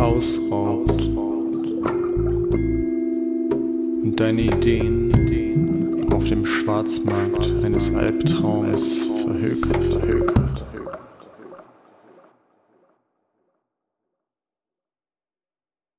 ausraubt und deine Ideen auf dem Schwarzmarkt eines Albtraums verhökert, verhökert.